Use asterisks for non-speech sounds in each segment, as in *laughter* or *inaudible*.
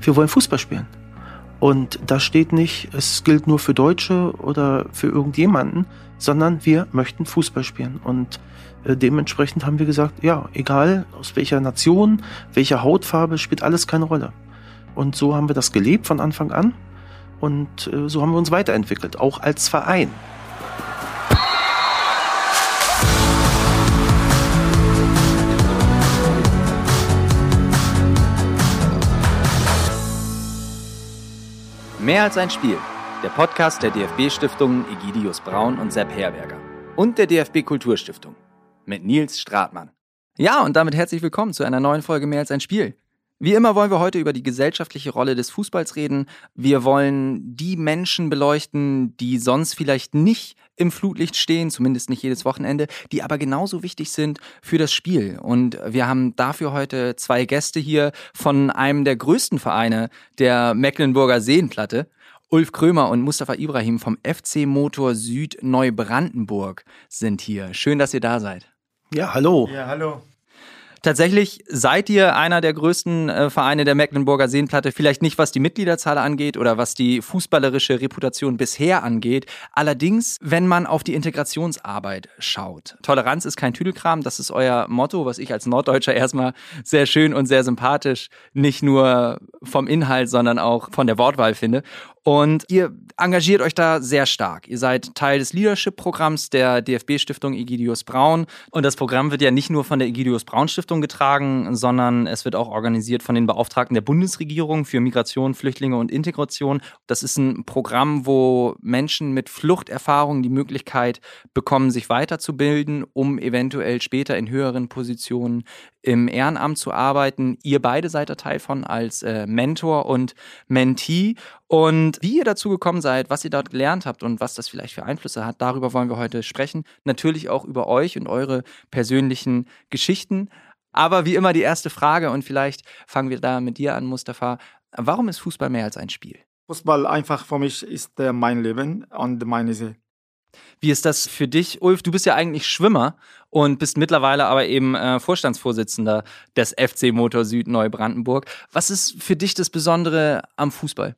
wir wollen Fußball spielen. Und da steht nicht, es gilt nur für Deutsche oder für irgendjemanden, sondern wir möchten Fußball spielen. Und äh, dementsprechend haben wir gesagt, ja, egal aus welcher Nation, welcher Hautfarbe, spielt alles keine Rolle. Und so haben wir das gelebt von Anfang an. Und äh, so haben wir uns weiterentwickelt, auch als Verein. Mehr als ein Spiel. Der Podcast der DFB-Stiftungen Egidius Braun und Sepp Herberger. Und der DFB Kulturstiftung. Mit Nils Stratmann. Ja, und damit herzlich willkommen zu einer neuen Folge Mehr als ein Spiel. Wie immer wollen wir heute über die gesellschaftliche Rolle des Fußballs reden. Wir wollen die Menschen beleuchten, die sonst vielleicht nicht im Flutlicht stehen, zumindest nicht jedes Wochenende, die aber genauso wichtig sind für das Spiel. Und wir haben dafür heute zwei Gäste hier von einem der größten Vereine der Mecklenburger Seenplatte. Ulf Krömer und Mustafa Ibrahim vom FC Motor Süd Neubrandenburg sind hier. Schön, dass ihr da seid. Ja, hallo. Ja, hallo. Tatsächlich seid ihr einer der größten äh, Vereine der Mecklenburger Seenplatte, vielleicht nicht was die Mitgliederzahl angeht oder was die fußballerische Reputation bisher angeht. Allerdings, wenn man auf die Integrationsarbeit schaut. Toleranz ist kein Tüdelkram, das ist euer Motto, was ich als Norddeutscher erstmal sehr schön und sehr sympathisch, nicht nur vom Inhalt, sondern auch von der Wortwahl finde. Und ihr engagiert euch da sehr stark. Ihr seid Teil des Leadership-Programms der DFB-Stiftung Egidius Braun. Und das Programm wird ja nicht nur von der Egidius Braun Stiftung getragen, sondern es wird auch organisiert von den Beauftragten der Bundesregierung für Migration, Flüchtlinge und Integration. Das ist ein Programm, wo Menschen mit Fluchterfahrung die Möglichkeit bekommen, sich weiterzubilden, um eventuell später in höheren Positionen im Ehrenamt zu arbeiten. Ihr beide seid da Teil von als äh, Mentor und Mentee. Und wie ihr dazu gekommen seid, was ihr dort gelernt habt und was das vielleicht für Einflüsse hat, darüber wollen wir heute sprechen. Natürlich auch über euch und eure persönlichen Geschichten. Aber wie immer die erste Frage und vielleicht fangen wir da mit dir an, Mustafa. Warum ist Fußball mehr als ein Spiel? Fußball einfach für mich ist äh, mein Leben und meine Seele. Wie ist das für dich, Ulf? Du bist ja eigentlich Schwimmer und bist mittlerweile aber eben äh, Vorstandsvorsitzender des FC Motor Süd Neubrandenburg. Was ist für dich das Besondere am Fußball?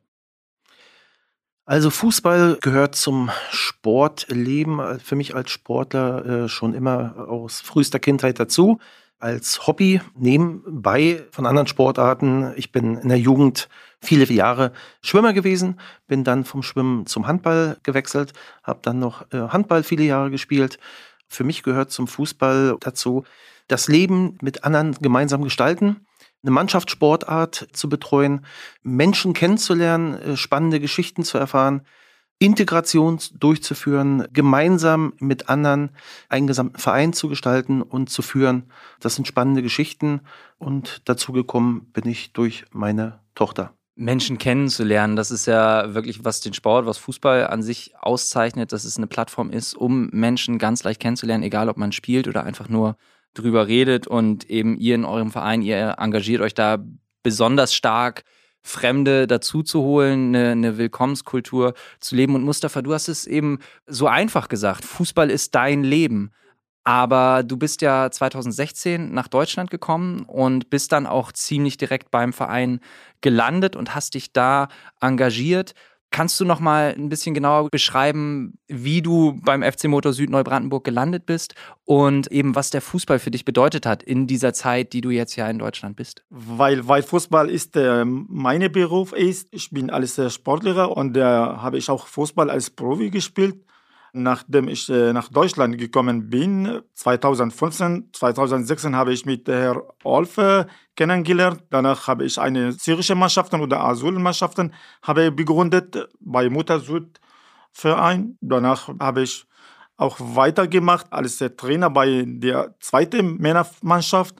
Also Fußball gehört zum Sportleben für mich als Sportler äh, schon immer aus frühester Kindheit dazu. Als Hobby nebenbei von anderen Sportarten. Ich bin in der Jugend viele Jahre Schwimmer gewesen, bin dann vom Schwimmen zum Handball gewechselt, habe dann noch äh, Handball viele Jahre gespielt. Für mich gehört zum Fußball dazu, das Leben mit anderen gemeinsam gestalten eine Mannschaftssportart zu betreuen, Menschen kennenzulernen, äh, spannende Geschichten zu erfahren, Integration durchzuführen, gemeinsam mit anderen einen gesamten Verein zu gestalten und zu führen. Das sind spannende Geschichten und dazu gekommen bin ich durch meine Tochter. Menschen kennenzulernen, das ist ja wirklich, was den Sport, was Fußball an sich auszeichnet, dass es eine Plattform ist, um Menschen ganz leicht kennenzulernen, egal ob man spielt oder einfach nur drüber redet und eben ihr in eurem Verein, ihr engagiert euch da besonders stark, Fremde dazu zu holen, eine, eine Willkommenskultur zu leben. Und Mustafa, du hast es eben so einfach gesagt. Fußball ist dein Leben. Aber du bist ja 2016 nach Deutschland gekommen und bist dann auch ziemlich direkt beim Verein gelandet und hast dich da engagiert. Kannst du noch mal ein bisschen genauer beschreiben, wie du beim FC Motor Süd Neubrandenburg gelandet bist und eben was der Fußball für dich bedeutet hat in dieser Zeit, die du jetzt ja in Deutschland bist? Weil, weil Fußball ist äh, mein Beruf ist. Ich bin als äh, Sportlehrer und äh, habe ich auch Fußball als Profi gespielt nachdem ich äh, nach Deutschland gekommen bin, 2015, 2016 habe ich mit Herrn Olf kennengelernt. Danach habe ich eine syrische Mannschaften oder Asylmannschaften habe begründet bei Muttersud Verein. Danach habe ich auch weitergemacht als Trainer bei der zweiten Männermannschaft.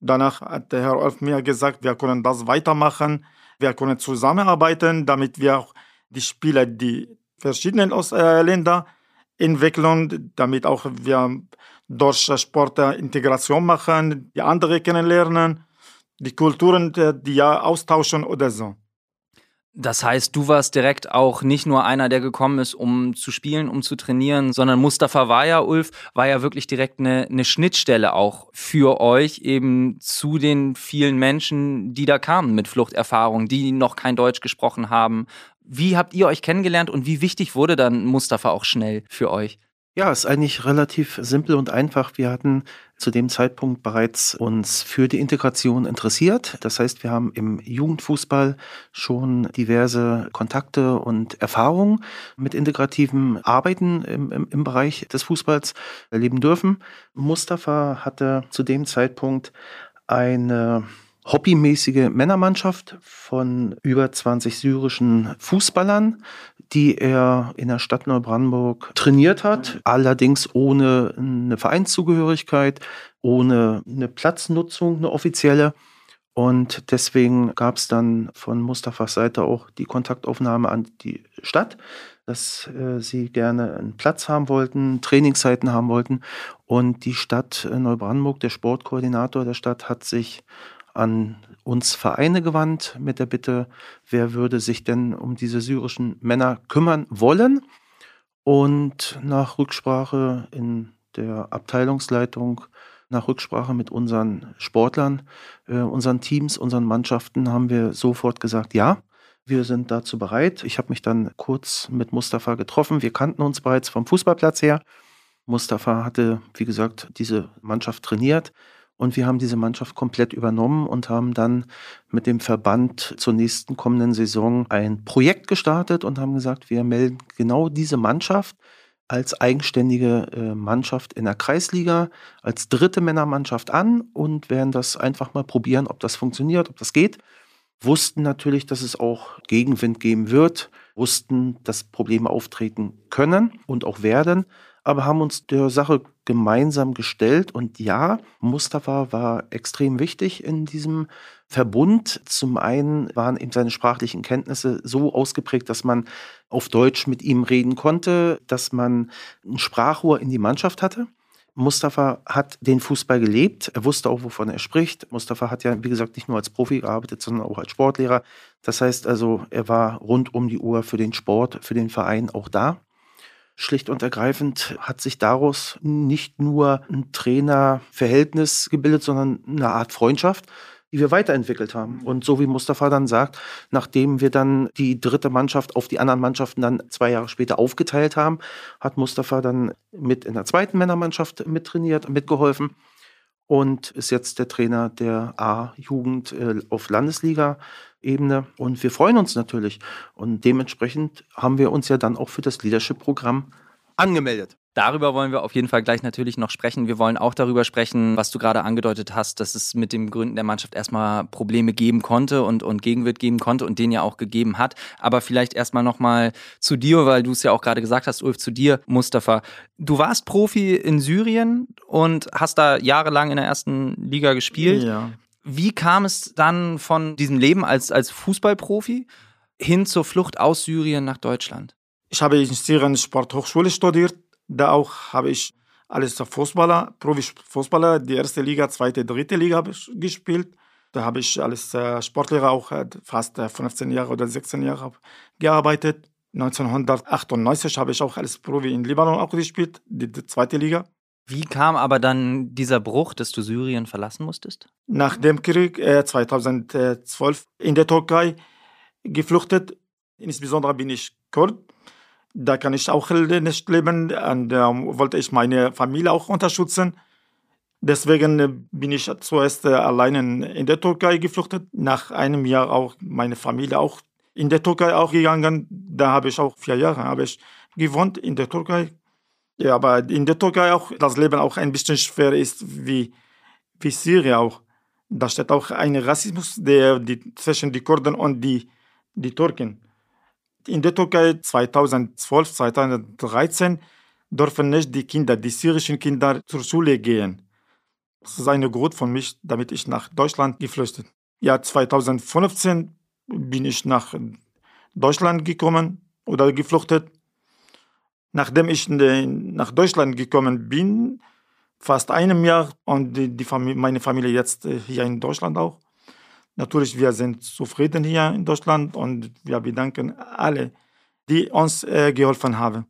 Danach hat der Herr Olf mir gesagt, wir können das weitermachen, wir können zusammenarbeiten, damit wir auch die Spieler, die verschiedenen aus, äh, Länder Entwicklung, damit auch wir durch Sport Integration machen, die andere kennenlernen, die Kulturen, die ja austauschen oder so. Das heißt, du warst direkt auch nicht nur einer, der gekommen ist, um zu spielen, um zu trainieren, sondern Mustafa war ja, Ulf, war ja wirklich direkt eine, eine Schnittstelle auch für euch eben zu den vielen Menschen, die da kamen mit Fluchterfahrung, die noch kein Deutsch gesprochen haben. Wie habt ihr euch kennengelernt und wie wichtig wurde dann Mustafa auch schnell für euch? Ja, ist eigentlich relativ simpel und einfach. Wir hatten zu dem Zeitpunkt bereits uns für die Integration interessiert. Das heißt, wir haben im Jugendfußball schon diverse Kontakte und Erfahrungen mit integrativem Arbeiten im, im, im Bereich des Fußballs erleben dürfen. Mustafa hatte zu dem Zeitpunkt eine hobbymäßige Männermannschaft von über 20 syrischen Fußballern, die er in der Stadt Neubrandenburg trainiert hat, allerdings ohne eine Vereinszugehörigkeit, ohne eine Platznutzung, eine offizielle. Und deswegen gab es dann von Mustafas Seite auch die Kontaktaufnahme an die Stadt, dass äh, sie gerne einen Platz haben wollten, Trainingszeiten haben wollten. Und die Stadt Neubrandenburg, der Sportkoordinator der Stadt, hat sich an uns Vereine gewandt mit der Bitte, wer würde sich denn um diese syrischen Männer kümmern wollen. Und nach Rücksprache in der Abteilungsleitung, nach Rücksprache mit unseren Sportlern, äh, unseren Teams, unseren Mannschaften haben wir sofort gesagt, ja, wir sind dazu bereit. Ich habe mich dann kurz mit Mustafa getroffen. Wir kannten uns bereits vom Fußballplatz her. Mustafa hatte, wie gesagt, diese Mannschaft trainiert. Und wir haben diese Mannschaft komplett übernommen und haben dann mit dem Verband zur nächsten kommenden Saison ein Projekt gestartet und haben gesagt, wir melden genau diese Mannschaft als eigenständige äh, Mannschaft in der Kreisliga, als dritte Männermannschaft an und werden das einfach mal probieren, ob das funktioniert, ob das geht. Wussten natürlich, dass es auch Gegenwind geben wird, wussten, dass Probleme auftreten können und auch werden, aber haben uns der Sache gemeinsam gestellt. Und ja, Mustafa war extrem wichtig in diesem Verbund. Zum einen waren eben seine sprachlichen Kenntnisse so ausgeprägt, dass man auf Deutsch mit ihm reden konnte, dass man ein Sprachrohr in die Mannschaft hatte. Mustafa hat den Fußball gelebt. Er wusste auch, wovon er spricht. Mustafa hat ja, wie gesagt, nicht nur als Profi gearbeitet, sondern auch als Sportlehrer. Das heißt also, er war rund um die Uhr für den Sport, für den Verein auch da. Schlicht und ergreifend hat sich daraus nicht nur ein Trainerverhältnis gebildet, sondern eine Art Freundschaft, die wir weiterentwickelt haben. Und so wie Mustafa dann sagt, nachdem wir dann die dritte Mannschaft auf die anderen Mannschaften dann zwei Jahre später aufgeteilt haben, hat Mustafa dann mit in der zweiten Männermannschaft mittrainiert, mitgeholfen und ist jetzt der Trainer der A-Jugend äh, auf Landesliga-Ebene. Und wir freuen uns natürlich. Und dementsprechend haben wir uns ja dann auch für das Leadership-Programm angemeldet. Darüber wollen wir auf jeden Fall gleich natürlich noch sprechen. Wir wollen auch darüber sprechen, was du gerade angedeutet hast, dass es mit dem Gründen der Mannschaft erstmal Probleme geben konnte und, und Gegenwind geben konnte und den ja auch gegeben hat. Aber vielleicht erstmal nochmal zu dir, weil du es ja auch gerade gesagt hast, Ulf, zu dir, Mustafa. Du warst Profi in Syrien und hast da jahrelang in der ersten Liga gespielt. Ja. Wie kam es dann von diesem Leben als, als Fußballprofi hin zur Flucht aus Syrien nach Deutschland? Ich habe in Syrien Sporthochschule studiert da auch habe ich alles Fußballer, Profi-Fußballer, die erste Liga, zweite, dritte Liga gespielt. Da habe ich als äh, Sportlehrer auch äh, fast 15 Jahre oder 16 Jahre gearbeitet. 1998 habe ich auch als Profi in Libanon auch gespielt, die zweite Liga. Wie kam aber dann dieser Bruch, dass du Syrien verlassen musstest? Nach dem Krieg äh, 2012 in der Türkei geflüchtet. Insbesondere bin ich Kurd da kann ich auch nicht leben und da wollte ich meine Familie auch unterstützen. Deswegen bin ich zuerst alleine in der Türkei geflüchtet. Nach einem Jahr auch meine Familie auch in der Türkei auch gegangen. Da habe ich auch vier Jahre habe ich gewohnt in der Türkei. Ja, aber in der Türkei auch das Leben auch ein bisschen schwer ist wie, wie Syrien auch. Da steht auch ein Rassismus der, die, zwischen den Kurden und die, die Türken. In der Türkei 2012, 2013 dürfen nicht die Kinder, die syrischen Kinder zur Schule gehen. Das ist eine Grund von mich, damit ich nach Deutschland geflüchtet. Ja, 2015 bin ich nach Deutschland gekommen oder geflüchtet. Nachdem ich nach Deutschland gekommen bin, fast einem Jahr und die, Familie, meine Familie jetzt hier in Deutschland auch, Natürlich, wir sind zufrieden hier in Deutschland und wir bedanken alle, die uns äh, geholfen haben.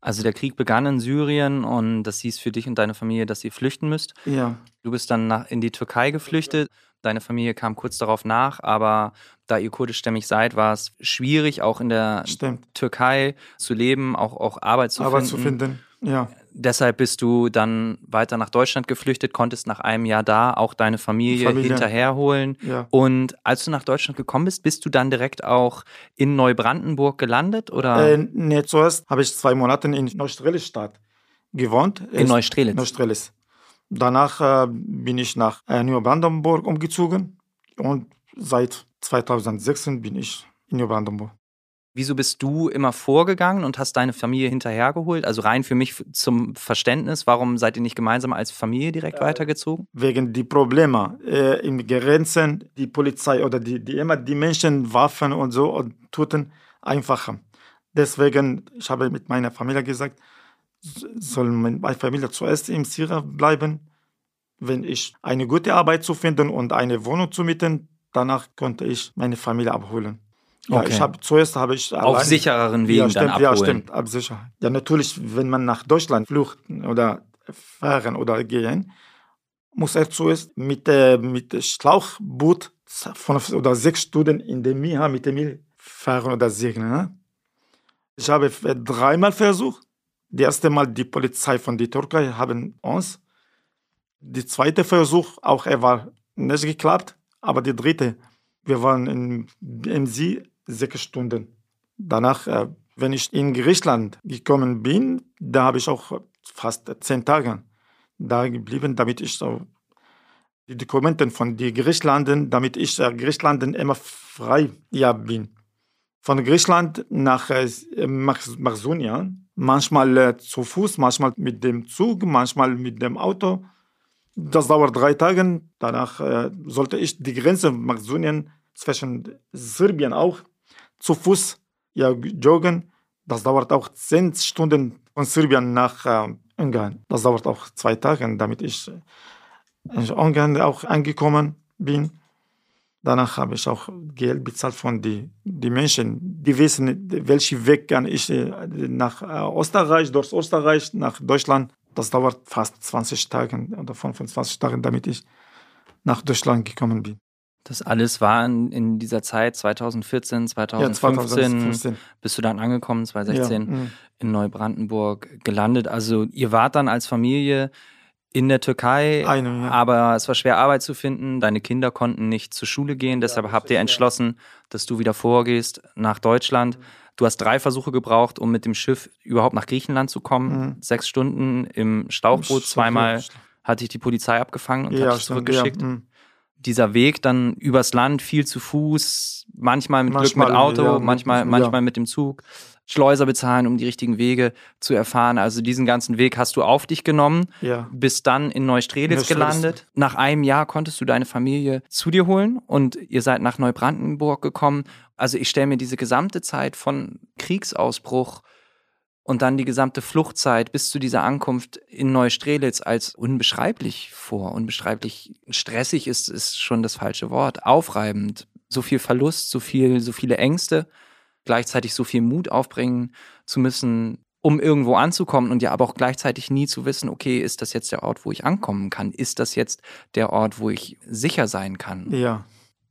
Also der Krieg begann in Syrien und das hieß für dich und deine Familie, dass ihr flüchten müsst. Ja. Du bist dann nach, in die Türkei geflüchtet. Deine Familie kam kurz darauf nach, aber da ihr kurdischstämmig seid, war es schwierig, auch in der Stimmt. Türkei zu leben, auch, auch Arbeit zu Arbeit finden. zu finden. Ja. Deshalb bist du dann weiter nach Deutschland geflüchtet, konntest nach einem Jahr da auch deine Familie, Familie. hinterherholen. Ja. Und als du nach Deutschland gekommen bist, bist du dann direkt auch in Neubrandenburg gelandet oder Äh, nee, zuerst habe ich zwei Monate in Neustrelitz-Stadt gewohnt. in Neustrelitz? Neustrelitz. Danach äh, bin ich nach äh, Neubrandenburg umgezogen und seit 2016 bin ich in Neubrandenburg. Wieso bist du immer vorgegangen und hast deine Familie hinterhergeholt? Also rein für mich zum Verständnis, warum seid ihr nicht gemeinsam als Familie direkt weitergezogen? Wegen die Probleme äh, im Grenzen, die Polizei oder die, die immer die Menschen Waffen und so und Toten einfacher. Deswegen, ich habe mit meiner Familie gesagt, soll meine Familie zuerst im Syrien bleiben. Wenn ich eine gute Arbeit zu finden und eine Wohnung zu mieten, danach konnte ich meine Familie abholen. Ja, Okay. ich habe zuerst habe ich Auf allein- sichereren Wegen ja, dann stimmt, abholen. Ja, stimmt, ab Sicherheit. Ja, natürlich, wenn man nach Deutschland flüchten oder fahren oder gehen, muss er zuerst mit, äh, mit Schlauchboot fünf oder sechs Stunden in dem Meer mit dem Meer fahren oder segeln. Ne? Ich habe dreimal versucht. Das erste Mal die Polizei von der Türkei haben uns. Der zweite Versuch, auch er war nicht geklappt, aber der dritte, wir waren in, See sechs Stunden. Danach, äh, wenn ich in Griechenland gekommen bin, da habe ich auch fast zehn Tage da geblieben, damit ich so die Dokumente von den Griechlanden, damit ich äh, Griechlanden immer frei ja, bin. Von Griechenland nach äh, Max- Maxonien, manchmal äh, zu Fuß, manchmal mit dem Zug, manchmal mit dem Auto. Das dauert drei Tage. Danach äh, sollte ich die Grenze Maxonien zwischen Serbien auch zu Fuß ja, joggen. Das dauert auch zehn Stunden von Serbien nach äh, Ungarn. Das dauert auch zwei Tage, damit ich in Ungarn auch angekommen bin. Danach habe ich auch Geld bezahlt von den die Menschen, die wissen, welchen Weg kann ich äh, nach äh, Österreich, durch Österreich nach Deutschland. Das dauert fast 20 Tage oder 25 Tage, damit ich nach Deutschland gekommen bin. Das alles war in, in dieser Zeit 2014, 2015, Ja, 2015. bist du dann angekommen, 2016 Ja, mm. in Neubrandenburg gelandet. Also ihr wart dann als Familie in der Türkei, Eine, ja. aber es war schwer Arbeit zu finden. Deine Kinder konnten nicht zur Schule gehen, deshalb habt ihr entschlossen, dass du wieder vorgehst nach Deutschland. Du hast drei Versuche gebraucht, um mit dem Schiff überhaupt nach Griechenland zu kommen. Mhm. Sechs Stunden im Schlauchboot, zweimal hat dich die Polizei abgefangen und hat ja, dich stimmt, zurückgeschickt. Ja, mm. dieser Weg dann übers Land, viel zu Fuß, manchmal mit Glück Manchmal, mit Auto, manchmal, manchmal mit dem Zug, Schleuser bezahlen, um die richtigen Wege zu erfahren. Also diesen ganzen Weg hast du auf dich genommen, ja. bist dann in Neustrelitz Neustrelitz. gelandet. Nach einem Jahr konntest du deine Familie zu dir holen und ihr seid nach Neubrandenburg gekommen. Also ich stelle mir diese gesamte Zeit von Kriegsausbruch und dann die gesamte Fluchtzeit bis zu dieser Ankunft in Neustrelitz als unbeschreiblich vor. Unbeschreiblich stressig ist, ist schon das falsche Wort. Aufreibend. So viel Verlust, so viel, so viele Ängste, gleichzeitig so viel Mut aufbringen zu müssen, um irgendwo anzukommen und ja aber auch gleichzeitig nie zu wissen, okay, ist das jetzt der Ort, wo ich ankommen kann? Ist das jetzt der Ort, wo ich sicher sein kann? ja.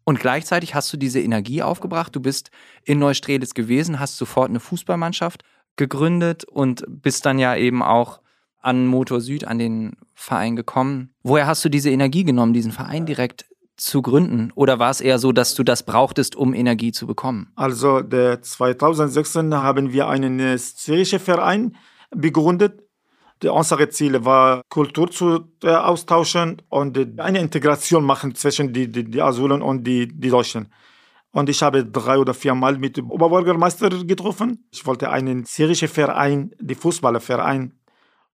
Und gleichzeitig hast du diese Energie aufgebracht. Du bist in Neustrelitz gewesen, hast sofort eine Fußballmannschaft gegründet und bist dann ja eben auch an Motor Süd, an den Verein gekommen. Woher hast du diese Energie genommen, diesen Verein direkt zu gründen? Oder war es eher so, dass du das brauchtest, um Energie zu bekommen? Also der 2016 haben wir einen äh, syrische Verein begründet. Unsere Ziele war Kultur zu äh, austauschen und äh, eine Integration machen zwischen die, die, die Asylen und die, die Deutschen. Und ich habe drei oder vier Mal mit dem Oberbürgermeister getroffen. Ich wollte einen syrischen Verein, die Fußballerverein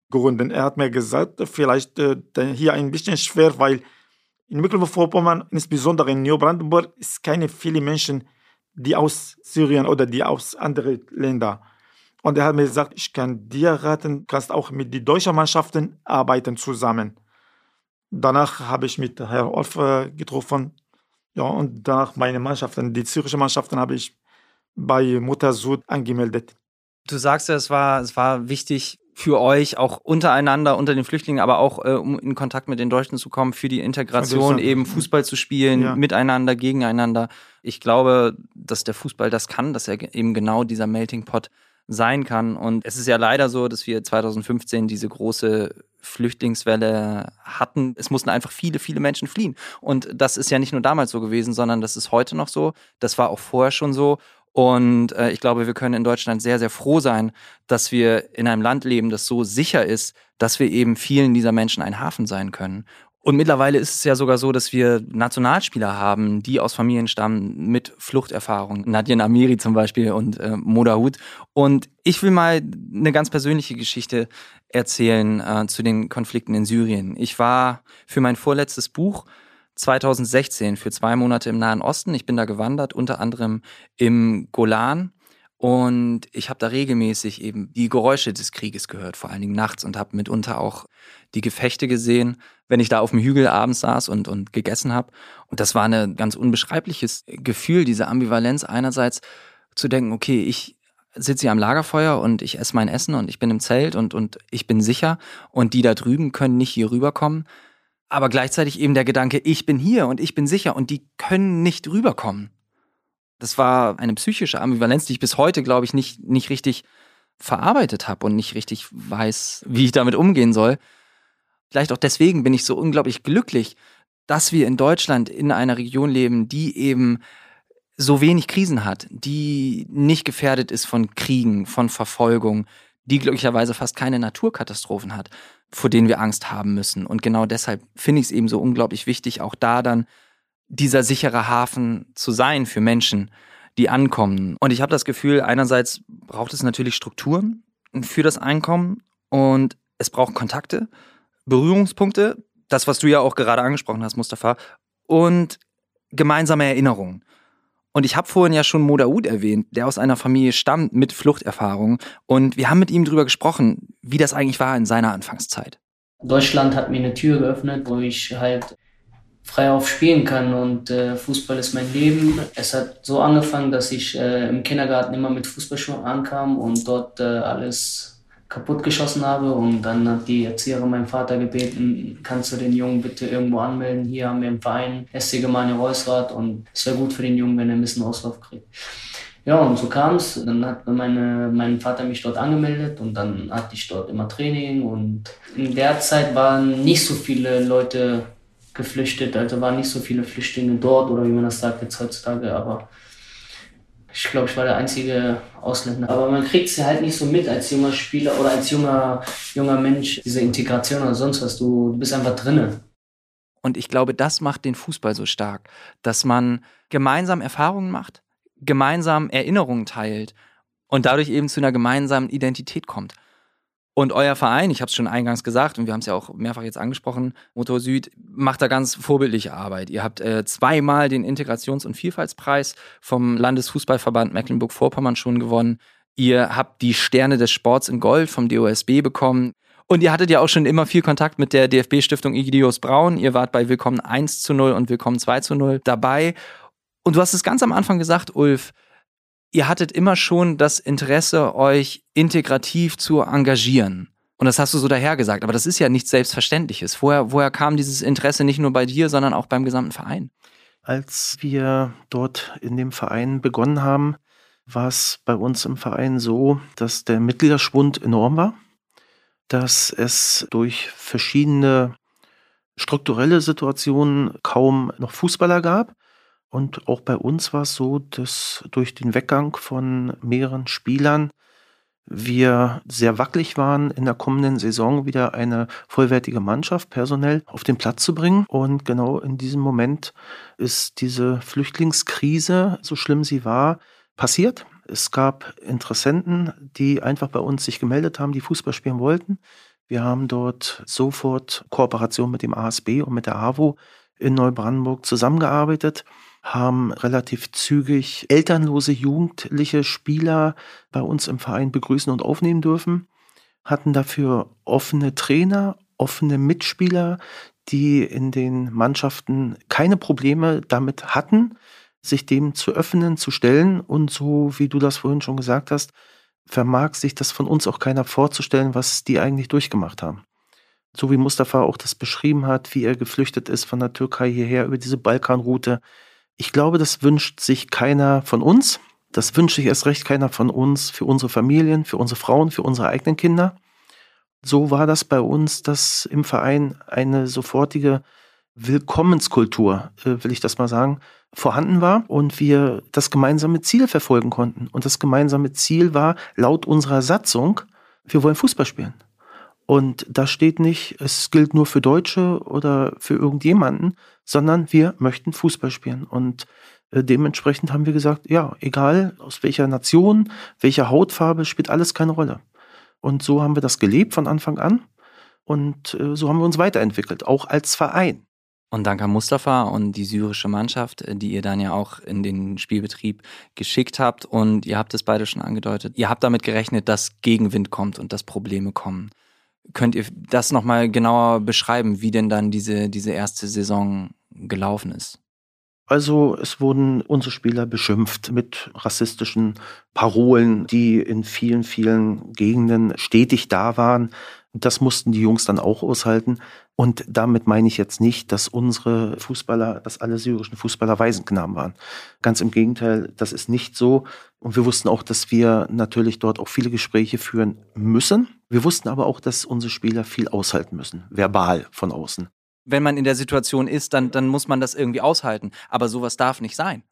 gründen. Er hat mir gesagt, vielleicht äh, hier ein bisschen schwer, weil in Mecklenburg-Vorpommern, insbesondere in Neubrandenburg, ist keine viele Menschen, die aus Syrien oder die aus anderen Ländern. Und er hat mir gesagt, ich kann dir raten, kannst auch mit den deutschen Mannschaften arbeiten zusammen. Danach habe ich mit Herrn Olf äh, getroffen. Ja, und danach meine Mannschaften, die Zürcher Mannschaften, habe ich bei Mutter Süd angemeldet. Du sagst ja, es war, es war wichtig für euch, auch untereinander, unter den Flüchtlingen, aber auch äh, um in Kontakt mit den Deutschen zu kommen, für die Integration, eben Fußball zu spielen, ja. miteinander, gegeneinander. Ich glaube, dass der Fußball das kann, dass er eben genau dieser Melting Pot sein kann. Und es ist ja leider so, dass wir 2015 diese große Flüchtlingswelle hatten. Es mussten einfach viele, viele Menschen fliehen. Und das ist ja nicht nur damals so gewesen, sondern das ist heute noch so. Das war auch vorher schon so. Und äh, ich glaube, wir können in Deutschland sehr, sehr froh sein, dass wir in einem Land leben, das so sicher ist, dass wir eben vielen dieser Menschen ein Hafen sein können. Und mittlerweile ist es ja sogar so, dass wir Nationalspieler haben, die aus Familien stammen mit Fluchterfahrung. Nadine Amiri zum Beispiel und äh, Modahut. Und ich will mal eine ganz persönliche Geschichte erzählen äh, zu den Konflikten in Syrien. Ich war für mein vorletztes Buch 2016 für zwei Monate im Nahen Osten. Ich bin da gewandert, unter anderem im Golan. Und ich habe da regelmäßig eben die Geräusche des Krieges gehört, vor allen Dingen nachts und habe mitunter auch die Gefechte gesehen, wenn ich da auf dem Hügel abends saß und, und gegessen habe. Und das war ein ganz unbeschreibliches Gefühl, diese Ambivalenz einerseits zu denken, okay, ich sitze hier am Lagerfeuer und ich esse mein Essen und ich bin im Zelt und, und ich bin sicher und die da drüben können nicht hier rüberkommen aber gleichzeitig eben der Gedanke, ich bin hier und ich bin sicher und die können nicht rüberkommen. Das war eine psychische Ambivalenz, die ich bis heute, glaube ich, nicht, nicht richtig verarbeitet habe und nicht richtig weiß, wie ich damit umgehen soll. Vielleicht auch deswegen bin ich so unglaublich glücklich, dass wir in Deutschland in einer Region leben, die eben so wenig Krisen hat, die nicht gefährdet ist von Kriegen, von Verfolgung, die glücklicherweise fast keine Naturkatastrophen hat, vor denen wir Angst haben müssen. Und genau deshalb finde ich es eben so unglaublich wichtig, auch da dann dieser sichere Hafen zu sein für Menschen, die ankommen. Und ich habe das Gefühl, einerseits braucht es natürlich Strukturen für das Einkommen und es braucht Kontakte, Berührungspunkte, das, was du ja auch gerade angesprochen hast, Mustafa, und gemeinsame Erinnerungen. Und ich habe vorhin ja schon Modaoud erwähnt, der aus einer Familie stammt mit Fluchterfahrung. Und wir haben mit ihm darüber gesprochen, wie das eigentlich war in seiner Anfangszeit. Deutschland hat mir eine Tür geöffnet, wo ich halt frei auf spielen kann und äh, Fußball ist mein Leben. Es hat so angefangen, dass ich äh, im Kindergarten immer mit Fußballschuhen ankam und dort äh, alles kaputt geschossen habe. Und dann hat die Erzieherin meinen Vater gebeten, kannst du den Jungen bitte irgendwo anmelden? Hier haben wir einen Verein, SC Gemeinde Reusrad und es wäre gut für den Jungen, wenn er ein bisschen Auslauf kriegt. Ja, und so kam es. Dann hat meine, mein Vater mich dort angemeldet und dann hatte ich dort immer Training. Und in der Zeit waren nicht so viele Leute geflüchtet, also waren nicht so viele Flüchtlinge dort oder wie man das sagt jetzt heutzutage, aber ich glaube, ich war der einzige Ausländer. Aber man kriegt es halt nicht so mit als junger Spieler oder als junger, junger Mensch, diese Integration oder sonst was. Du, du bist einfach drinnen. Und ich glaube, das macht den Fußball so stark, dass man gemeinsam Erfahrungen macht, gemeinsam Erinnerungen teilt und dadurch eben zu einer gemeinsamen Identität kommt. Und euer Verein, ich habe es schon eingangs gesagt und wir haben es ja auch mehrfach jetzt angesprochen, Motor Süd macht da ganz vorbildliche Arbeit. Ihr habt äh, zweimal den Integrations- und Vielfaltspreis vom Landesfußballverband Mecklenburg-Vorpommern schon gewonnen. Ihr habt die Sterne des Sports in Gold vom DOSB bekommen. Und ihr hattet ja auch schon immer viel Kontakt mit der DFB-Stiftung Igidios Braun. Ihr wart bei Willkommen 1 zu 0 und Willkommen 2 zu 0 dabei. Und du hast es ganz am Anfang gesagt, Ulf, ihr hattet immer schon das Interesse, euch integrativ zu engagieren. Und das hast du so dahergesagt, aber das ist ja nichts Selbstverständliches. Woher, woher kam dieses Interesse nicht nur bei dir, sondern auch beim gesamten Verein? Als wir dort in dem Verein begonnen haben, war es bei uns im Verein so, dass der Mitgliederschwund enorm war, dass es durch verschiedene strukturelle Situationen kaum noch Fußballer gab und auch bei uns war es so, dass durch den Weggang von mehreren Spielern wir sehr wackelig waren, in der kommenden Saison wieder eine vollwertige Mannschaft personell auf den Platz zu bringen. Und genau in diesem Moment ist diese Flüchtlingskrise, so schlimm sie war, passiert. Es gab Interessenten, die einfach bei uns sich gemeldet haben, die Fußball spielen wollten. Wir haben dort sofort Kooperation mit dem ASB und mit der AWO in Neubrandenburg zusammengearbeitet haben relativ zügig elternlose jugendliche Spieler bei uns im Verein begrüßen und aufnehmen dürfen, hatten dafür offene Trainer, offene Mitspieler, die in den Mannschaften keine Probleme damit hatten, sich dem zu öffnen, zu stellen. Und so, wie du das vorhin schon gesagt hast, vermag sich das von uns auch keiner vorzustellen, was die eigentlich durchgemacht haben. So wie Mustafa auch das beschrieben hat, wie er geflüchtet ist von der Türkei hierher über diese Balkanroute. Ich glaube, das wünscht sich keiner von uns. Das wünscht sich erst recht keiner von uns für unsere Familien, für unsere Frauen, für unsere eigenen Kinder. So war das bei uns, dass im Verein eine sofortige Willkommenskultur, äh, will ich das mal sagen, vorhanden war und wir das gemeinsame Ziel verfolgen konnten. Und das gemeinsame Ziel war laut unserer Satzung, wir wollen Fußball spielen. Und da steht nicht, es gilt nur für Deutsche oder für irgendjemanden, sondern wir möchten Fußball spielen. Und äh, dementsprechend haben wir gesagt, ja, egal aus welcher Nation, welcher Hautfarbe, spielt alles keine Rolle. Und so haben wir das gelebt von Anfang an. Und äh, so haben wir uns weiterentwickelt, auch als Verein. Und dank an Mustafa und die syrische Mannschaft, äh, die ihr dann ja auch in den Spielbetrieb geschickt habt. Und ihr habt es beide schon angedeutet. Ihr habt damit gerechnet, dass Gegenwind kommt und dass Probleme kommen. Könnt ihr das nochmal genauer beschreiben, wie denn dann diese, diese erste Saison gelaufen ist? Also es wurden unsere Spieler beschimpft mit rassistischen Parolen, die in vielen, vielen Gegenden stetig da waren. Das mussten die Jungs dann auch aushalten. Und damit meine ich jetzt nicht, dass unsere Fußballer, dass alle syrischen Fußballer Waisenknaben waren. Ganz im Gegenteil, das ist nicht so. Und wir wussten auch, dass wir natürlich dort auch viele Gespräche führen müssen. Wir wussten aber auch, dass unsere Spieler viel aushalten müssen, verbal von außen wenn man in der Situation ist, dann, dann muss man das irgendwie aushalten. Aber sowas darf nicht sein.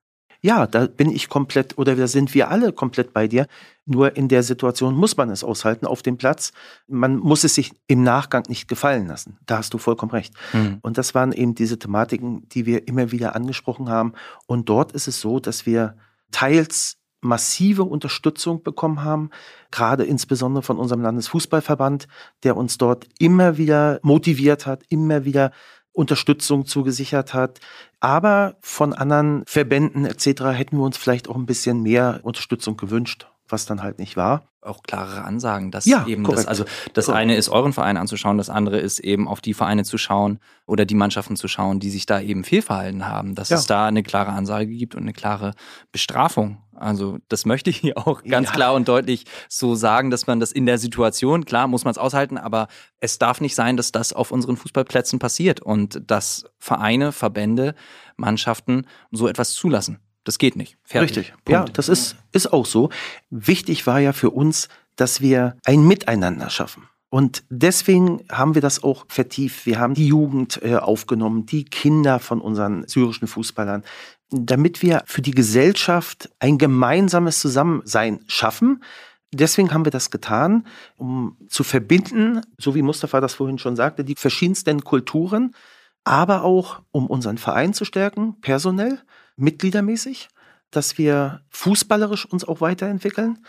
Ja, da bin ich komplett oder da sind wir alle komplett bei dir. Nur in der Situation muss man es aushalten auf dem Platz. Man muss es sich im Nachgang nicht gefallen lassen. Da hast du vollkommen recht. Mhm. Und das waren eben diese Thematiken, die wir immer wieder angesprochen haben. Und dort ist es so, dass wir teils massive Unterstützung bekommen haben, gerade insbesondere von unserem Landesfußballverband, der uns dort immer wieder motiviert hat, immer wieder Unterstützung zugesichert hat. Aber von anderen Verbänden etc. hätten wir uns vielleicht auch ein bisschen mehr Unterstützung gewünscht, was dann halt nicht war auch klarere Ansagen, dass ja, eben korrekt. das, also das korrekt. eine ist euren Verein anzuschauen, das andere ist eben auf die Vereine zu schauen oder die Mannschaften zu schauen, die sich da eben fehlverhalten haben, dass ja. es da eine klare Ansage gibt und eine klare Bestrafung. Also das möchte ich hier *laughs* auch ganz ja. klar und deutlich so sagen, dass man das in der Situation, klar muss man es aushalten, aber es darf nicht sein, dass das auf unseren Fußballplätzen passiert und dass Vereine, Verbände, Mannschaften so etwas zulassen. Das geht nicht. Fertig. Richtig. Punkt. Ja, das ist, ist auch so. Wichtig war ja für uns, dass wir ein Miteinander schaffen. Und deswegen haben wir das auch vertieft. Wir haben die Jugend äh, aufgenommen, die Kinder von unseren syrischen Fußballern, damit wir für die Gesellschaft ein gemeinsames Zusammensein schaffen. Deswegen haben wir das getan, um zu verbinden, so wie Mustafa das vorhin schon sagte, die verschiedensten Kulturen, aber auch um unseren Verein zu stärken, personell mitgliedermäßig, dass wir fußballerisch uns auch weiterentwickeln,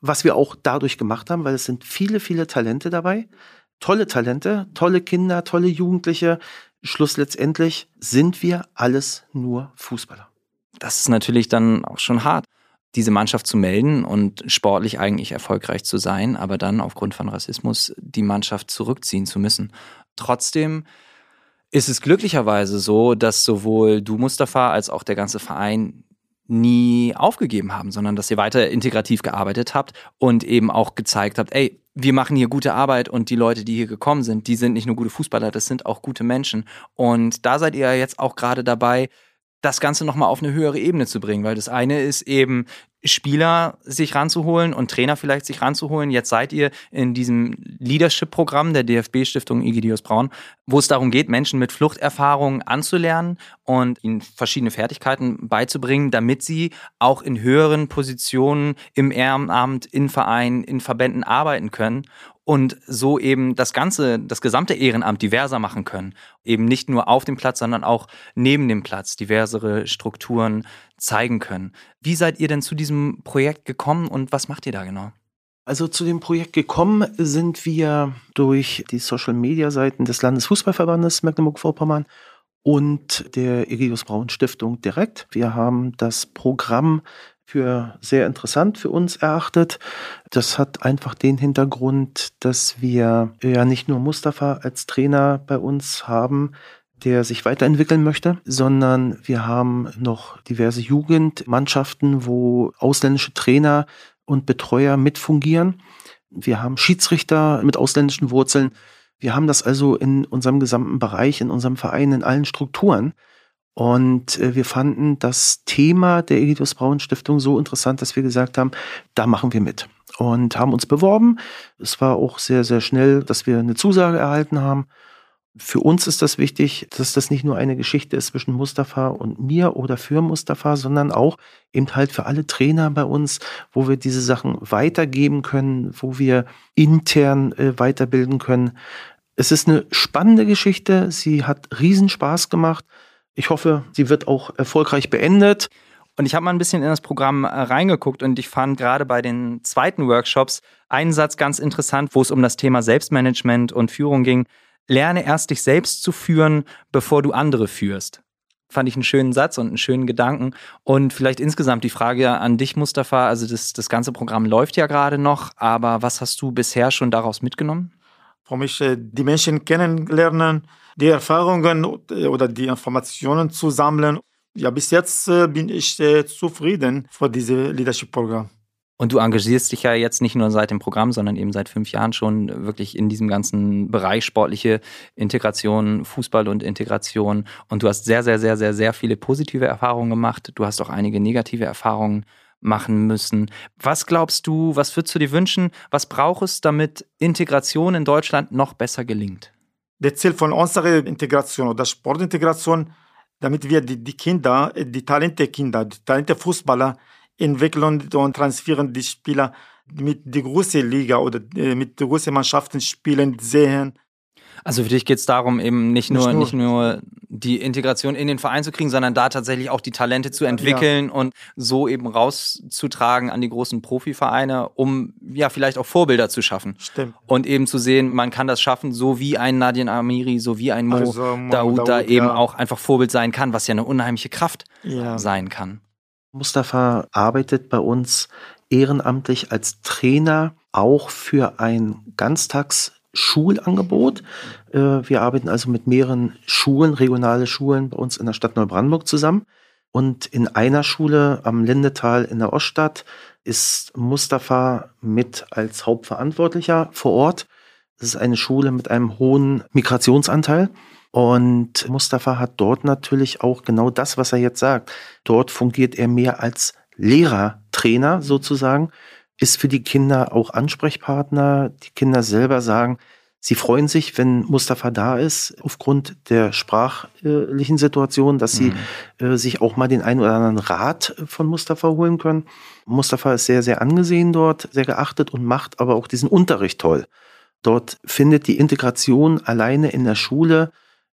was wir auch dadurch gemacht haben, weil es sind viele, viele Talente dabei. Tolle Talente, tolle Kinder, tolle Jugendliche. Schluss letztendlich sind wir alles nur Fußballer. Das ist natürlich dann auch schon hart, diese Mannschaft zu melden und sportlich eigentlich erfolgreich zu sein, aber dann aufgrund von Rassismus die Mannschaft zurückziehen zu müssen. Trotzdem ist es glücklicherweise so, dass sowohl du, Mustafa, als auch der ganze Verein nie aufgegeben haben, sondern dass ihr weiter integrativ gearbeitet habt und eben auch gezeigt habt, ey, wir machen hier gute Arbeit und die Leute, die hier gekommen sind, die sind nicht nur gute Fußballer, das sind auch gute Menschen. Und da seid ihr jetzt auch gerade dabei, das Ganze nochmal auf eine höhere Ebene zu bringen, weil das eine ist eben Spieler sich ranzuholen und Trainer vielleicht sich ranzuholen. Jetzt seid ihr in diesem Leadership-Programm der DFB-Stiftung Egidius Braun, wo es darum geht, Menschen mit Fluchterfahrungen anzulernen und ihnen verschiedene Fertigkeiten beizubringen, damit sie auch in höheren Positionen im Ehrenamt, in Vereinen, in Verbänden arbeiten können und so eben das ganze, das gesamte Ehrenamt diverser machen können. Eben nicht nur auf dem Platz, sondern auch neben dem Platz diversere Strukturen zeigen können. Wie seid ihr denn zu diesem Projekt gekommen und was macht ihr da genau? Also zu dem Projekt gekommen sind wir durch die Social-Media-Seiten des Landesfußballverbandes Mecklenburg-Vorpommern und der Egidius Braun Stiftung direkt. Wir haben das Programm für sehr interessant für uns erachtet. Das hat einfach den Hintergrund, dass wir ja nicht nur Mustafa als Trainer bei uns haben, der sich weiterentwickeln möchte, sondern wir haben noch diverse Jugendmannschaften, wo ausländische Trainer und Betreuer mitfungieren. Wir haben Schiedsrichter mit ausländischen Wurzeln. Wir haben das also in unserem gesamten Bereich, in unserem Verein, in allen Strukturen. Und äh, wir fanden das Thema der Egidius Braun Stiftung so interessant, dass wir gesagt haben, da machen wir mit. Und haben uns beworben. Es war auch sehr, sehr schnell, dass wir eine Zusage erhalten haben. Für uns ist das wichtig, dass das nicht nur eine Geschichte ist zwischen Mustafa und mir oder für Mustafa, sondern auch eben halt für alle Trainer bei uns, wo wir diese Sachen weitergeben können, wo wir intern äh, weiterbilden können. Es ist eine spannende Geschichte. Sie hat Riesenspaß gemacht. Ich hoffe, sie wird auch erfolgreich beendet. Und ich habe mal ein bisschen in das Programm äh, reingeguckt und ich fand gerade bei den zweiten Workshops einen Satz ganz interessant, wo es um das Thema Selbstmanagement und Führung ging lerne erst dich selbst zu führen, bevor du andere führst. Fand ich einen schönen Satz und einen schönen Gedanken. Und vielleicht insgesamt die Frage an dich, Mustafa. Also das, das ganze Programm läuft ja gerade noch, aber was hast du bisher schon daraus mitgenommen? Für mich äh, die Menschen kennenlernen, die Erfahrungen äh, oder die Informationen zu sammeln. Ja, bis jetzt äh, bin ich zufrieden für dieses Leadership-Programm. Und du engagierst dich ja jetzt nicht nur seit dem Programm, sondern eben seit fünf Jahren schon wirklich in diesem ganzen Bereich sportliche Integration, Fußball und Integration. Und du hast sehr, sehr, sehr, sehr, sehr viele positive Erfahrungen gemacht. Du hast auch einige negative Erfahrungen machen müssen. Was glaubst du, was würdest du dir wünschen, was braucht es, damit Integration in Deutschland noch besser gelingt? Das Ziel von unserer Integration oder Sportintegration, damit wir die, die Kinder, die Talente Kinder, die Talente Fußballer entwickeln und transferieren die Spieler mit der großen Liga oder äh, mit der großen Mannschaften spielen sehen. Also für dich geht es darum, eben nicht nur, nicht nur, nicht nur die Integration in den Verein zu kriegen, sondern da tatsächlich auch die Talente zu entwickeln ja. und so eben rauszutragen an die großen Profivereine, um ja vielleicht auch Vorbilder zu schaffen. Stimmt. Und eben zu sehen, man kann das schaffen, so wie ein Nadine Amiri, so wie ein Mo also, Daoud da eben ja. auch einfach Vorbild sein kann, was ja eine unheimliche Kraft ja. sein kann. Mustafa arbeitet bei uns ehrenamtlich als Trainer auch für ein Ganztagsschulangebot. Äh, wir arbeiten also mit mehreren Schulen, regionale Schulen bei uns in der Stadt Neubrandenburg zusammen. Und in einer Schule am Lindetal in der Oststadt ist Mustafa mit als Hauptverantwortlicher vor Ort. Das ist eine Schule mit einem hohen Migrationsanteil. Und Mustafa hat dort natürlich auch genau das, was er jetzt sagt. Dort fungiert er mehr als Lehrer, Trainer sozusagen, ist für die Kinder auch Ansprechpartner. Die Kinder selber sagen, sie freuen sich, wenn Mustafa da ist, aufgrund der sprachlichen Situation, dass sie mhm. äh, sich auch mal den einen oder anderen Rat von Mustafa holen können. Mustafa ist sehr, sehr angesehen dort, sehr geachtet und macht aber auch diesen Unterricht toll. Dort findet die Integration alleine in der Schule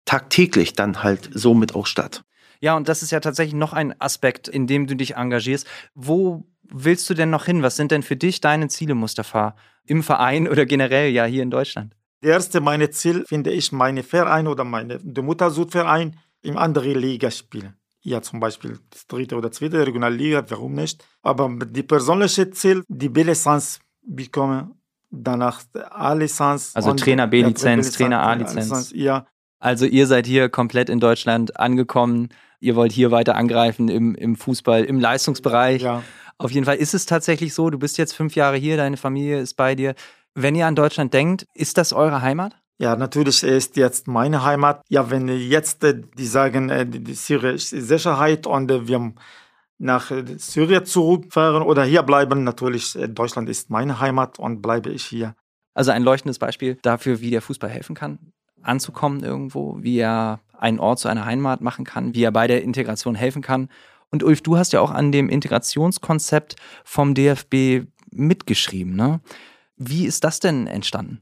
tagtäglich dann halt somit auch statt. Ja, und das ist ja tatsächlich noch ein Aspekt, in dem du dich engagierst. Wo willst du denn noch hin? Was sind denn für dich deine Ziele, Mustafa, im Verein oder generell ja hier in Deutschland? Das erste meine Ziel finde ich, meine Verein oder meine der Muttersudverein in andere Liga spielen. Ja, zum Beispiel das dritte oder zweite Regionalliga, warum nicht? Aber die persönliche Ziel, die B-Lizenz bekommen, danach A-Lizenz. Also Trainer B-Lizenz, Trainer A-Lizenz. Ja, also ihr seid hier komplett in Deutschland angekommen. Ihr wollt hier weiter angreifen im, im Fußball, im Leistungsbereich. Ja. Auf jeden Fall ist es tatsächlich so, du bist jetzt fünf Jahre hier, deine Familie ist bei dir. Wenn ihr an Deutschland denkt, ist das eure Heimat? Ja, natürlich ist jetzt meine Heimat. Ja, wenn jetzt äh, die sagen, äh, die syrische Sicherheit und äh, wir nach Syrien zurückfahren oder hier bleiben, natürlich Deutschland ist meine Heimat und bleibe ich hier. Also ein leuchtendes Beispiel dafür, wie der Fußball helfen kann anzukommen irgendwo, wie er einen Ort zu einer Heimat machen kann, wie er bei der Integration helfen kann. Und Ulf, du hast ja auch an dem Integrationskonzept vom DFB mitgeschrieben. Ne? Wie ist das denn entstanden?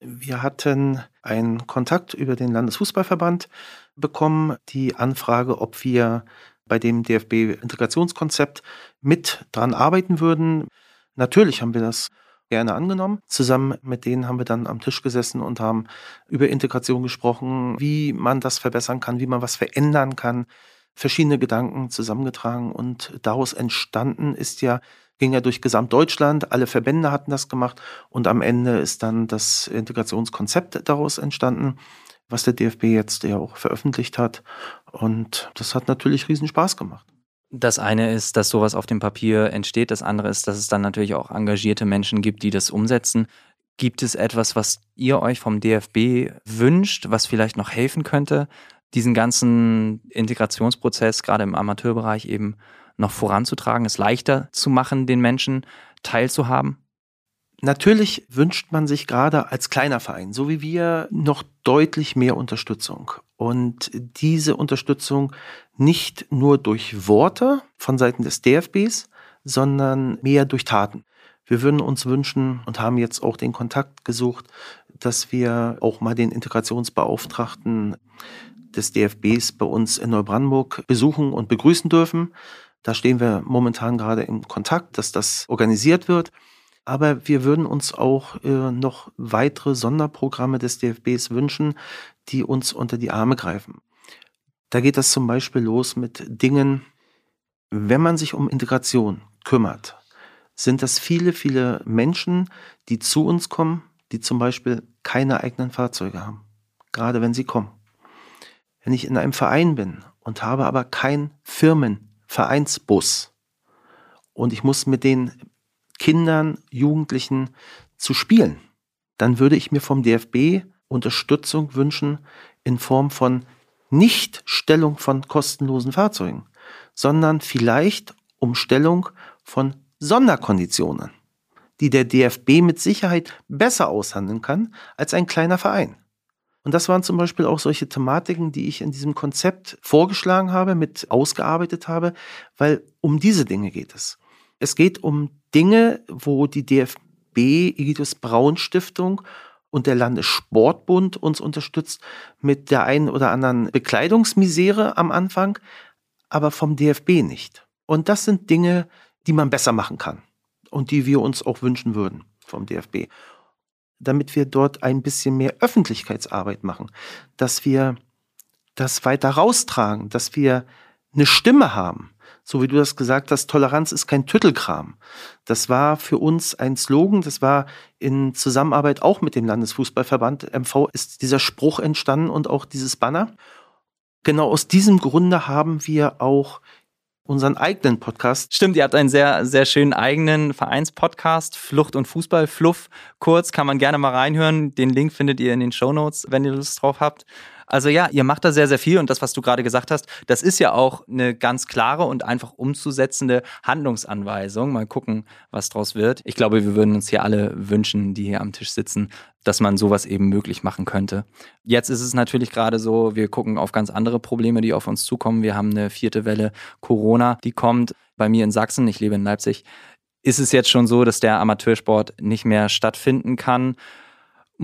Wir hatten einen Kontakt über den Landesfußballverband bekommen, die Anfrage, ob wir bei dem DFB-Integrationskonzept mit dran arbeiten würden. Natürlich haben wir das gerne angenommen. Zusammen mit denen haben wir dann am Tisch gesessen und haben über Integration gesprochen, wie man das verbessern kann, wie man was verändern kann. verschiedene Gedanken zusammengetragen und daraus entstanden ist ja, ging ja durch Gesamtdeutschland, alle Verbände hatten das gemacht und am Ende ist dann das Integrationskonzept daraus entstanden, was der DFB jetzt ja auch veröffentlicht hat und das hat natürlich riesen Spaß gemacht. Das eine ist, dass sowas auf dem Papier entsteht. Das andere ist, dass es dann natürlich auch engagierte Menschen gibt, die das umsetzen. Gibt es etwas, was ihr euch vom DFB wünscht, was vielleicht noch helfen könnte, diesen ganzen Integrationsprozess gerade im Amateurbereich eben noch voranzutragen, es leichter zu machen, den Menschen teilzuhaben? Natürlich wünscht man sich gerade als kleiner Verein, so wie wir, noch deutlich mehr Unterstützung. Und diese Unterstützung nicht nur durch Worte von Seiten des DFBs, sondern mehr durch Taten. Wir würden uns wünschen und haben jetzt auch den Kontakt gesucht, dass wir auch mal den Integrationsbeauftragten des DFBs bei uns in Neubrandenburg besuchen und begrüßen dürfen. Da stehen wir momentan gerade im Kontakt, dass das organisiert wird. Aber wir würden uns auch äh, noch weitere Sonderprogramme des DFBs wünschen, die uns unter die Arme greifen. Da geht das zum Beispiel los mit Dingen, wenn man sich um Integration kümmert, sind das viele, viele Menschen, die zu uns kommen, die zum Beispiel keine eigenen Fahrzeuge haben, gerade wenn sie kommen. Wenn ich in einem Verein bin und habe aber keinen Firmenvereinsbus und ich muss mit den Kindern, Jugendlichen zu spielen, dann würde ich mir vom DFB Unterstützung wünschen in Form von Nichtstellung von kostenlosen Fahrzeugen, sondern vielleicht Umstellung von Sonderkonditionen, die der DFB mit Sicherheit besser aushandeln kann als ein kleiner Verein. Und das waren zum Beispiel auch solche Thematiken, die ich in diesem Konzept vorgeschlagen habe, mit ausgearbeitet habe, weil um diese Dinge geht es. Es geht um Dinge, wo die DFB, Egidus Braun Stiftung und der Landessportbund uns unterstützt mit der einen oder anderen Bekleidungsmisere am Anfang, aber vom DFB nicht. Und das sind Dinge, die man besser machen kann und die wir uns auch wünschen würden vom DFB. Damit wir dort ein bisschen mehr Öffentlichkeitsarbeit machen, dass wir das weiter raustragen, dass wir eine Stimme haben, so wie du das gesagt hast, Toleranz ist kein Tüttelkram. Das war für uns ein Slogan, das war in Zusammenarbeit auch mit dem Landesfußballverband MV ist dieser Spruch entstanden und auch dieses Banner. Genau aus diesem Grunde haben wir auch unseren eigenen Podcast. Stimmt, ihr habt einen sehr, sehr schönen eigenen Vereinspodcast, Flucht und Fußball, Fluff. Kurz, kann man gerne mal reinhören. Den Link findet ihr in den Show Notes, wenn ihr Lust drauf habt. Also ja, ihr macht da sehr, sehr viel und das, was du gerade gesagt hast, das ist ja auch eine ganz klare und einfach umzusetzende Handlungsanweisung. Mal gucken, was draus wird. Ich glaube, wir würden uns hier alle wünschen, die hier am Tisch sitzen, dass man sowas eben möglich machen könnte. Jetzt ist es natürlich gerade so, wir gucken auf ganz andere Probleme, die auf uns zukommen. Wir haben eine vierte Welle Corona, die kommt. Bei mir in Sachsen, ich lebe in Leipzig, ist es jetzt schon so, dass der Amateursport nicht mehr stattfinden kann.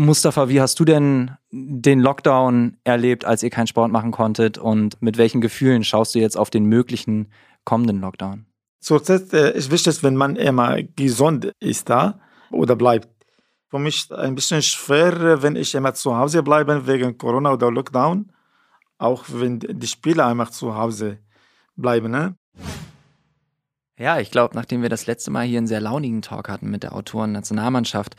Mustafa, wie hast du denn den Lockdown erlebt, als ihr keinen Sport machen konntet? Und mit welchen Gefühlen schaust du jetzt auf den möglichen kommenden Lockdown? Zurzeit äh, ist wichtig, wenn man immer gesund ist da oder bleibt. Für mich ein bisschen schwer, wenn ich immer zu Hause bleibe wegen Corona oder Lockdown. Auch wenn die Spieler einfach zu Hause bleiben. Ne? Ja, ich glaube, nachdem wir das letzte Mal hier einen sehr launigen Talk hatten mit der Autoren-Nationalmannschaft,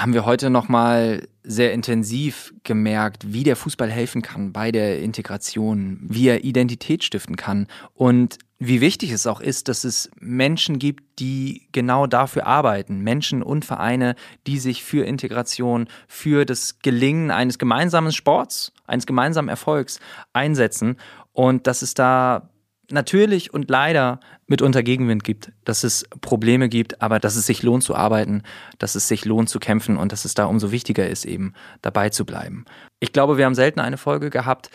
haben wir heute nochmal sehr intensiv gemerkt, wie der Fußball helfen kann bei der Integration, wie er Identität stiften kann und wie wichtig es auch ist, dass es Menschen gibt, die genau dafür arbeiten. Menschen und Vereine, die sich für Integration, für das Gelingen eines gemeinsamen Sports, eines gemeinsamen Erfolgs einsetzen und dass es da natürlich und leider mitunter Gegenwind gibt, dass es Probleme gibt, aber dass es sich lohnt zu arbeiten, dass es sich lohnt zu kämpfen und dass es da umso wichtiger ist, eben dabei zu bleiben. Ich glaube, wir haben selten eine Folge gehabt,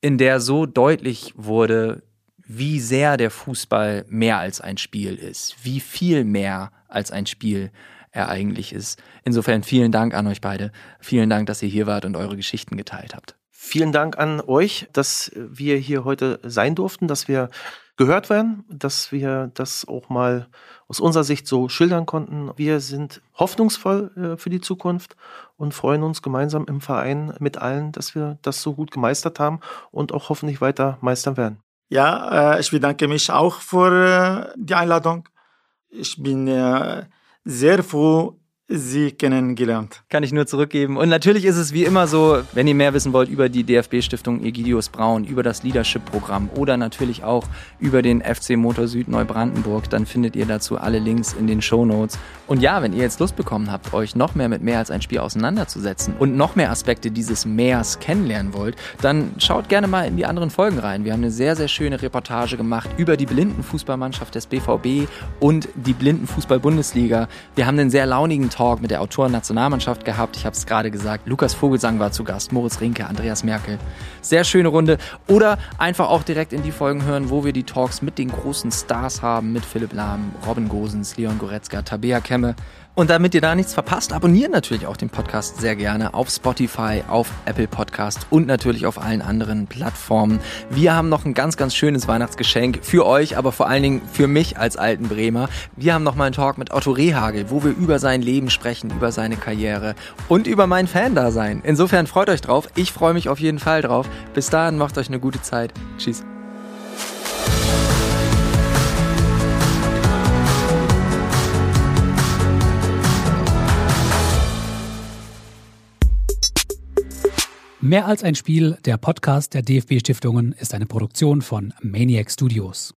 in der so deutlich wurde, wie sehr der Fußball mehr als ein Spiel ist, wie viel mehr als ein Spiel er eigentlich ist. Insofern vielen Dank an euch beide. Vielen Dank, dass ihr hier wart und eure Geschichten geteilt habt. Vielen Dank an euch, dass wir hier heute sein durften, dass wir gehört werden, dass wir das auch mal aus unserer Sicht so schildern konnten. Wir sind hoffnungsvoll äh, für die Zukunft und freuen uns gemeinsam im Verein mit allen, dass wir das so gut gemeistert haben und auch hoffentlich weiter meistern werden. Ja, äh, ich bedanke mich auch für äh, die Einladung. Ich bin sehr froh, Sie kennengelernt. Kann ich nur zurückgeben. Und natürlich ist es wie immer so, wenn ihr mehr wissen wollt über die DFB-Stiftung Egidius Braun, über das Leadership-Programm oder natürlich auch über den FC Motor Süd Neubrandenburg, dann findet ihr dazu alle Links in den Show Notes. Und ja, wenn ihr jetzt Lust bekommen habt, euch noch mehr mit mehr als ein Spiel auseinanderzusetzen und noch mehr Aspekte dieses Meers kennenlernen wollt, dann schaut gerne mal in die anderen Folgen rein. Wir haben eine sehr, sehr schöne Reportage gemacht über die Blindenfußballmannschaft des BVB und die Blindenfußball-Bundesliga. Wir haben einen sehr launigen Talk mit der Autoren-Nationalmannschaft gehabt. Ich habe es gerade gesagt, Lukas Vogelsang war zu Gast, Moritz Rinke, Andreas Merkel. Sehr schöne Runde. Oder einfach auch direkt in die Folgen hören, wo wir die Talks mit den großen Stars haben, mit Philipp Lahm, Robin Gosens, Leon Goretzka, Tabea Kemme. Und damit ihr da nichts verpasst, abonniert natürlich auch den Podcast sehr gerne auf Spotify, auf Apple Podcast und natürlich auf allen anderen Plattformen. Wir haben noch ein ganz, ganz schönes Weihnachtsgeschenk für euch, aber vor allen Dingen für mich als alten Bremer. Wir haben noch mal einen Talk mit Otto Rehagel, wo wir über sein Leben sprechen, über seine Karriere und über mein Fan-Dasein. Insofern freut euch drauf. Ich freue mich auf jeden Fall drauf. Bis dahin, macht euch eine gute Zeit. Tschüss. Mehr als ein Spiel, der Podcast der DFB-Stiftungen ist eine Produktion von Maniac Studios.